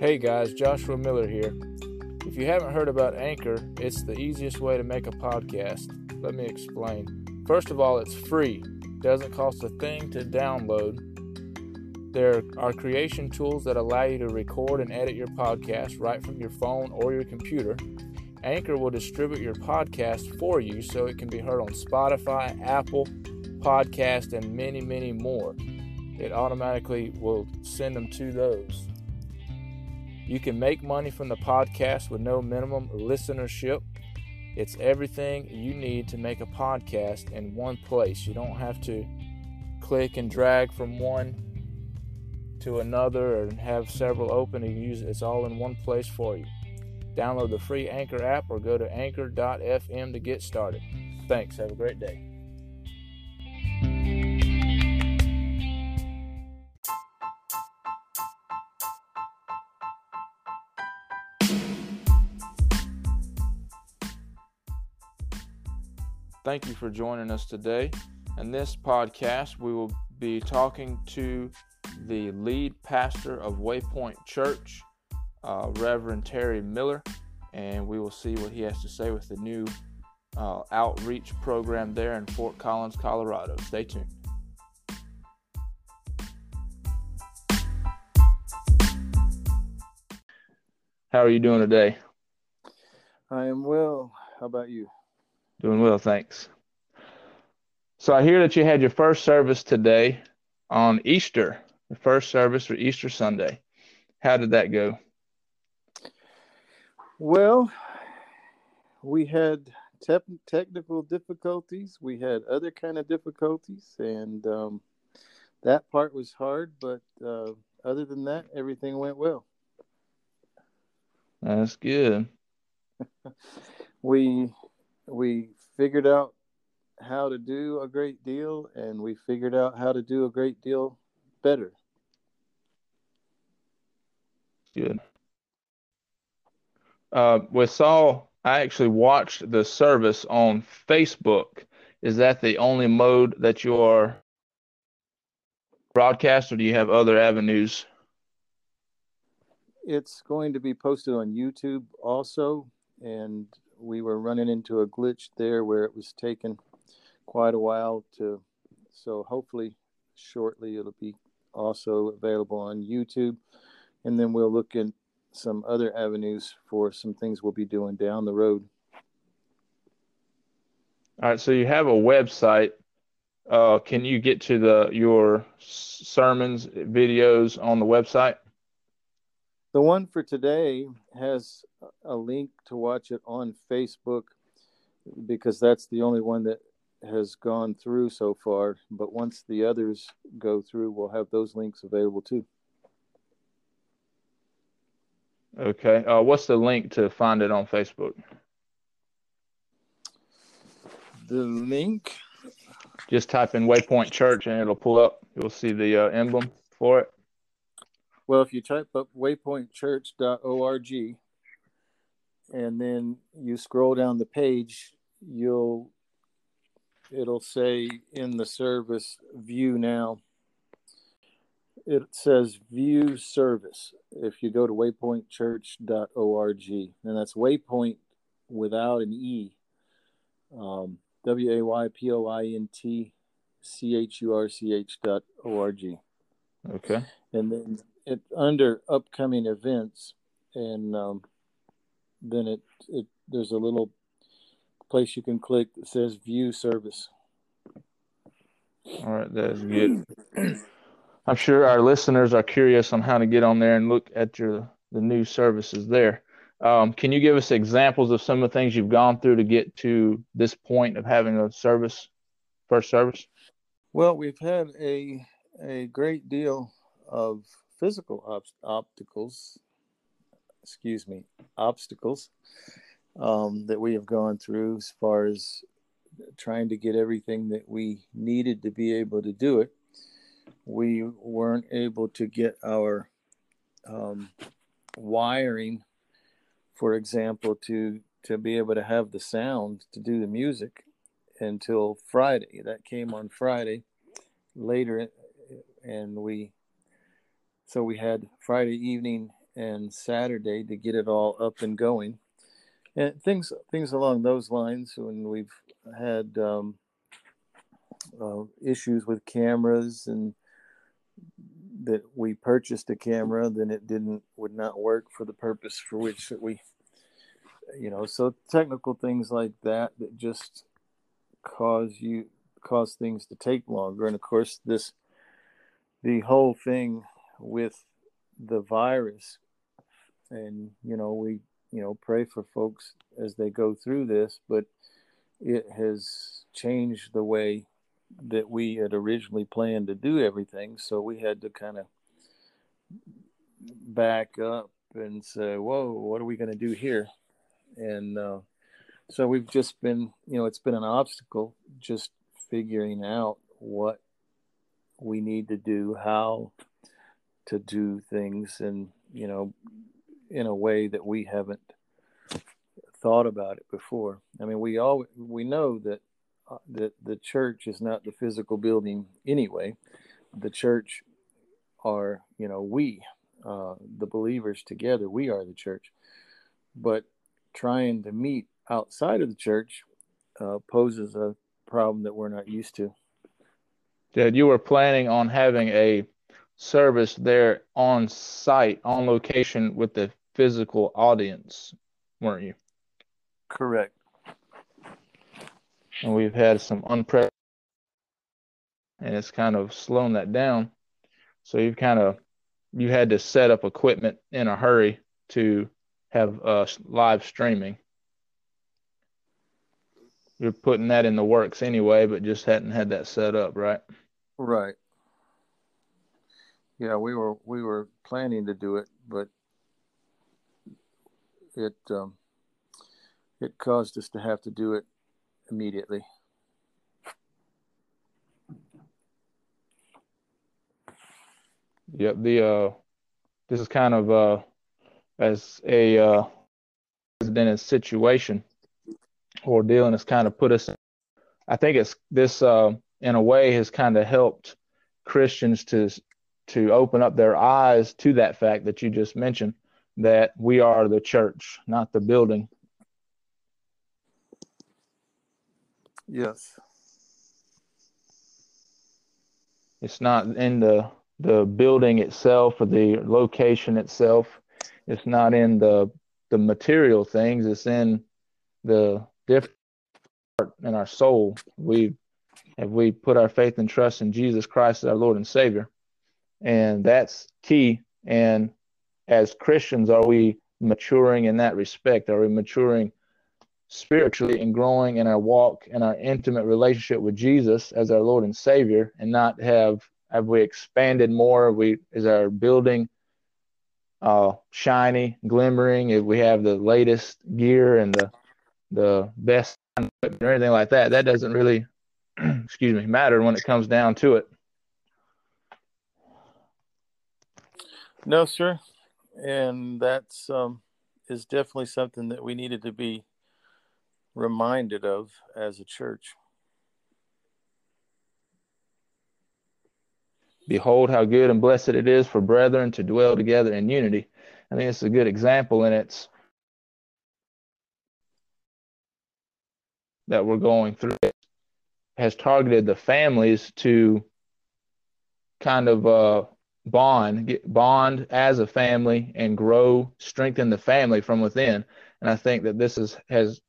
Hey guys, Joshua Miller here. If you haven't heard about Anchor, it's the easiest way to make a podcast. Let me explain. First of all, it's free. Doesn't cost a thing to download. There are creation tools that allow you to record and edit your podcast right from your phone or your computer. Anchor will distribute your podcast for you so it can be heard on Spotify, Apple, Podcast, and many, many more. It automatically will send them to those. You can make money from the podcast with no minimum listenership. It's everything you need to make a podcast in one place. You don't have to click and drag from one to another and have several open and use it. It's all in one place for you. Download the free Anchor app or go to anchor.fm to get started. Thanks. Have a great day. Thank you for joining us today. In this podcast, we will be talking to the lead pastor of Waypoint Church, uh, Reverend Terry Miller, and we will see what he has to say with the new uh, outreach program there in Fort Collins, Colorado. Stay tuned. How are you doing today? I am well. How about you? Doing well, thanks. So I hear that you had your first service today on Easter, the first service for Easter Sunday. How did that go? Well, we had te- technical difficulties. We had other kind of difficulties, and um, that part was hard. But uh, other than that, everything went well. That's good. we we figured out how to do a great deal, and we figured out how to do a great deal better. Good. Uh, with Saul, I actually watched the service on Facebook. Is that the only mode that you are broadcast, or do you have other avenues? It's going to be posted on YouTube also, and we were running into a glitch there where it was taking quite a while to so hopefully shortly it'll be also available on YouTube and then we'll look at some other avenues for some things we'll be doing down the road. All right, so you have a website. Uh, can you get to the your sermons videos on the website? The one for today has a link to watch it on Facebook because that's the only one that has gone through so far. But once the others go through, we'll have those links available too. Okay. Uh, what's the link to find it on Facebook? The link. Just type in Waypoint Church and it'll pull up. You'll see the uh, emblem for it. Well, if you type up waypointchurch.org and then you scroll down the page, you'll it'll say in the service view now. It says view service. If you go to waypointchurch.org, and that's waypoint without an E. Um, W A Y P O I N T C H U R C H dot O R G. Okay. And then it under upcoming events, and um, then it, it there's a little place you can click that says view service. All right, that's good. I'm sure our listeners are curious on how to get on there and look at your the new services there. Um, can you give us examples of some of the things you've gone through to get to this point of having a service, first service? Well, we've had a a great deal of physical ob- obstacles. Excuse me, obstacles um, that we have gone through as far as trying to get everything that we needed to be able to do it. We weren't able to get our um, wiring, for example, to to be able to have the sound to do the music until Friday. That came on Friday later, and we so we had Friday evening and Saturday to get it all up and going, and things things along those lines. When we've had um, uh, issues with cameras and that we purchased a camera, then it didn't would not work for the purpose for which that we, you know, so technical things like that that just cause you cause things to take longer, and of course this the whole thing with the virus, and you know we you know pray for folks as they go through this, but it has changed the way that we had originally planned to do everything. So we had to kind of back up and say, whoa, what are we going to do here? And uh, so we've just been, you know, it's been an obstacle just figuring out what we need to do, how to do things, and, you know, in a way that we haven't thought about it before. I mean, we all we know that uh, that the church is not the physical building anyway. The church are, you know, we, uh, the believers together, we are the church. But trying to meet outside of the church uh, poses a problem that we're not used to. Dad, you were planning on having a service there on site, on location with the physical audience, weren't you? Correct and we've had some unprecedented, and it's kind of slowing that down. So you've kind of you had to set up equipment in a hurry to have uh, live streaming. You're putting that in the works anyway, but just hadn't had that set up, right? Right. Yeah, we were we were planning to do it, but it um, it caused us to have to do it immediately. Yep. The uh, this is kind of uh, as a uh, president situation ordeal, and it's kind of put us. I think it's this uh, in a way has kind of helped Christians to to open up their eyes to that fact that you just mentioned that we are the church, not the building. Yes. It's not in the the building itself or the location itself. It's not in the the material things. It's in the different in our soul. We have we put our faith and trust in Jesus Christ as our Lord and Savior, and that's key. And as Christians, are we maturing in that respect? Are we maturing spiritually and growing in our walk and our intimate relationship with Jesus as our Lord and Savior, and not have have we expanded more? We is our building uh, shiny, glimmering? If we have the latest gear and the the best or anything like that, that doesn't really, excuse me, matter when it comes down to it. No, sir, and that's um, is definitely something that we needed to be reminded of as a church. Behold, how good and blessed it is for brethren to dwell together in unity. I think it's a good example, and it's that we're going through has targeted the families to kind of uh, bond, get, bond as a family, and grow, strengthen the family from within. And I think that this is has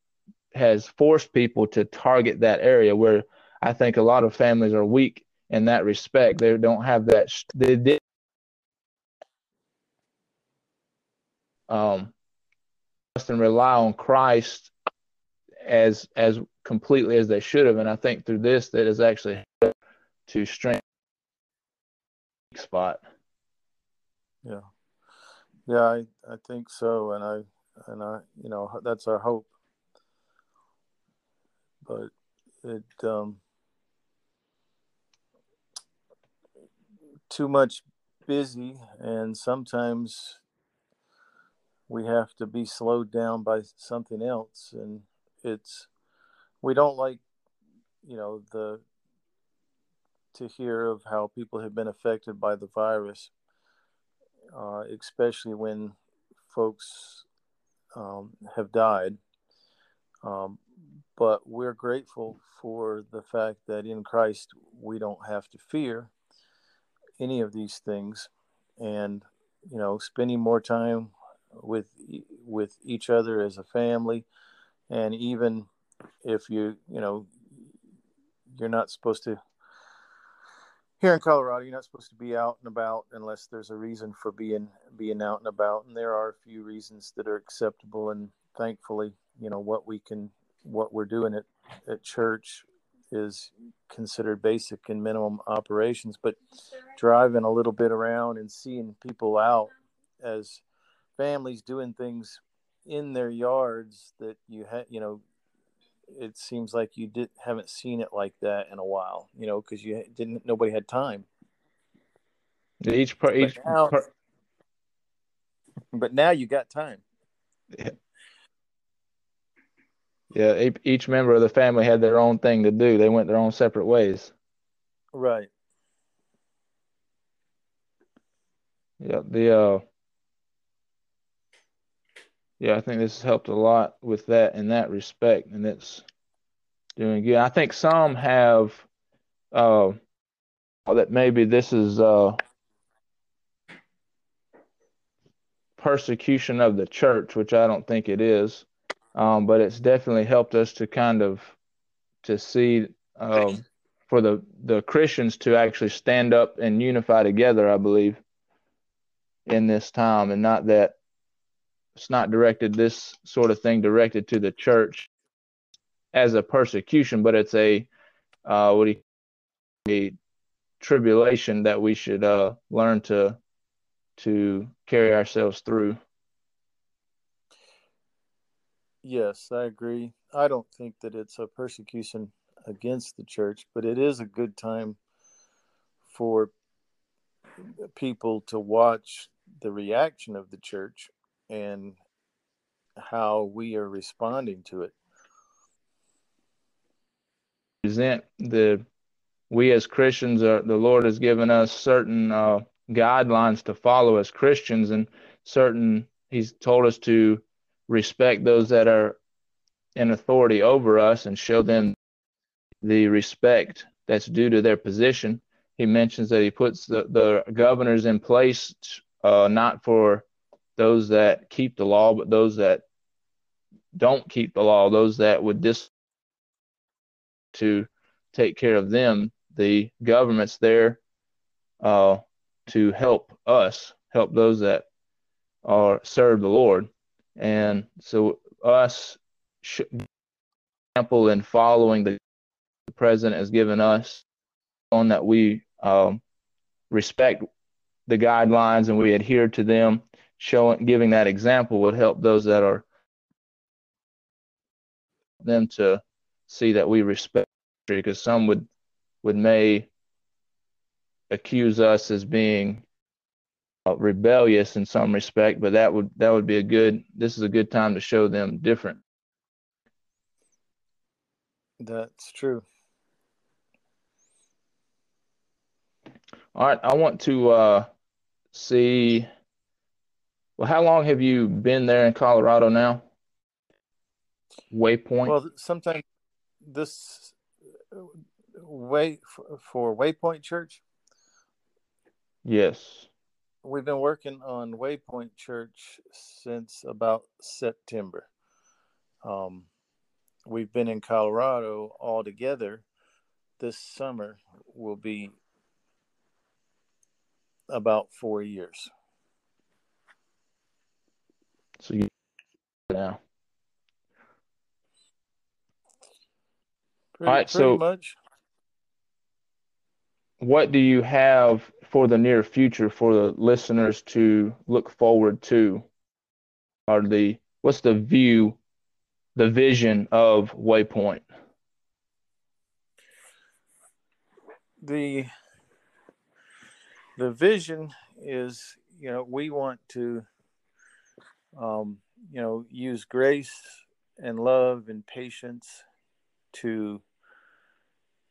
has forced people to target that area where I think a lot of families are weak in that respect. They don't have that. They did. Um, and rely on Christ as as completely as they should have, and I think through this that is actually to strengthen spot. Yeah, yeah, I I think so, and I and I you know that's our hope. But it um, too much busy, and sometimes we have to be slowed down by something else, and it's we don't like you know the to hear of how people have been affected by the virus, uh, especially when folks um, have died. Um, but we're grateful for the fact that in Christ we don't have to fear any of these things, and you know, spending more time with with each other as a family, and even if you you know you're not supposed to here in Colorado, you're not supposed to be out and about unless there's a reason for being being out and about, and there are a few reasons that are acceptable. And thankfully, you know what we can, what we're doing at at church is considered basic and minimum operations. But driving a little bit around and seeing people out as families doing things in their yards that you had, you know, it seems like you did haven't seen it like that in a while, you know, because you didn't nobody had time. Each part, each but now, part. but now you got time. Yeah. Yeah, each member of the family had their own thing to do. They went their own separate ways. Right. Yeah, the uh yeah, I think this has helped a lot with that in that respect, and it's doing good. I think some have uh, that maybe this is uh, persecution of the church, which I don't think it is, um, but it's definitely helped us to kind of to see um, for the the Christians to actually stand up and unify together. I believe in this time, and not that it's not directed this sort of thing directed to the church as a persecution, but it's a uh, what do you, a tribulation that we should uh, learn to to carry ourselves through. Yes, I agree. I don't think that it's a persecution against the church, but it is a good time for people to watch the reaction of the church and how we are responding to it. Present the we as Christians are the Lord has given us certain uh, guidelines to follow as Christians, and certain He's told us to respect those that are in authority over us and show them the respect that's due to their position. He mentions that He puts the, the governors in place uh, not for those that keep the law, but those that don't keep the law, those that would dis to take care of them. The government's there uh, to help us, help those that are serve the Lord, and so us example in following the, the president has given us on that we um, respect the guidelines and we adhere to them showing giving that example would help those that are them to see that we respect because some would would may accuse us as being uh, rebellious in some respect but that would that would be a good this is a good time to show them different. That's true. All right i want to uh see well, how long have you been there in Colorado now? Waypoint. Well, sometimes this way for Waypoint Church. Yes. We've been working on Waypoint Church since about September. Um, we've been in Colorado all together. This summer will be about four years. So you now. Pretty, All right, so much. What do you have for the near future for the listeners to look forward to? Are the what's the view, the vision of Waypoint? The the vision is, you know, we want to um, you know, use grace and love and patience to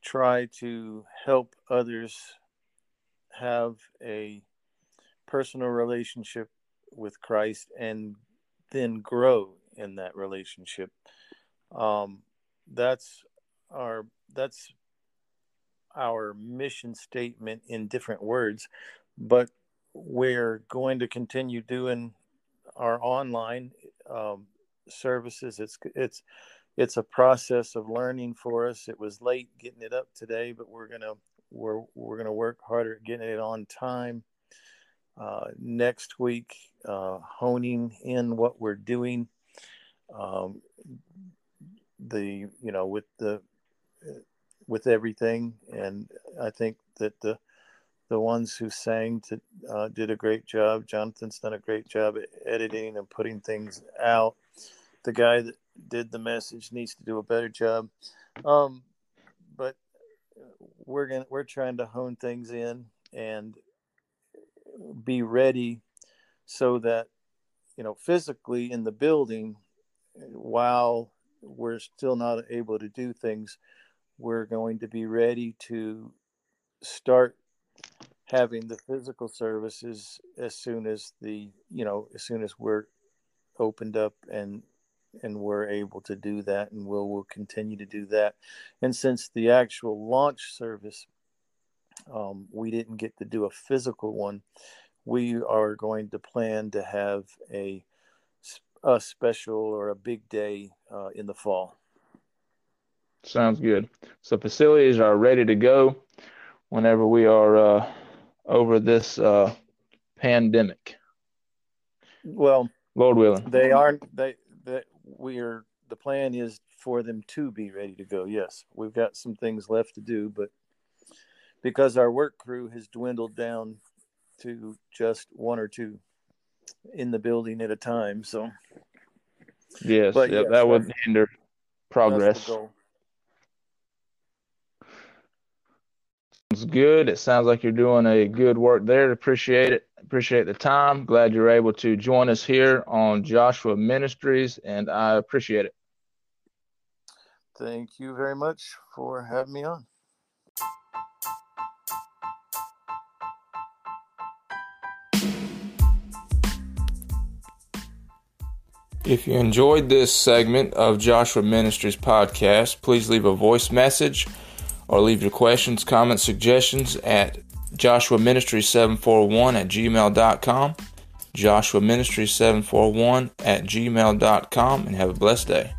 try to help others have a personal relationship with Christ and then grow in that relationship. Um, that's our that's our mission statement in different words, but we're going to continue doing our online um, services. It's it's it's a process of learning for us. It was late getting it up today, but we're gonna we're we're gonna work harder at getting it on time. Uh, next week, uh, honing in what we're doing. Um, the you know with the with everything, and I think that the the ones who sang to, uh, did a great job. Jonathan's done a great job at editing and putting things out. The guy that did the message needs to do a better job. Um, but we're gonna we're trying to hone things in and be ready so that you know physically in the building while we're still not able to do things we're going to be ready to start having the physical services as soon as the you know as soon as we're opened up and and we're able to do that and we'll will continue to do that. And since the actual launch service um, we didn't get to do a physical one we are going to plan to have a a special or a big day uh, in the fall. Sounds good. So facilities are ready to go whenever we are uh, over this uh, pandemic. Well, Lord willing, they aren't. They that we are. The plan is for them to be ready to go. Yes, we've got some things left to do, but because our work crew has dwindled down to just one or two in the building at a time, so yes, but yep, yes that would hinder progress. Sounds good. It sounds like you're doing a good work there. Appreciate it. Appreciate the time. Glad you're able to join us here on Joshua Ministries, and I appreciate it. Thank you very much for having me on. If you enjoyed this segment of Joshua Ministries podcast, please leave a voice message or leave your questions, comments, suggestions at Joshua Ministry 741 at gmail.com. Joshua Ministry 741 at gmail.com and have a blessed day.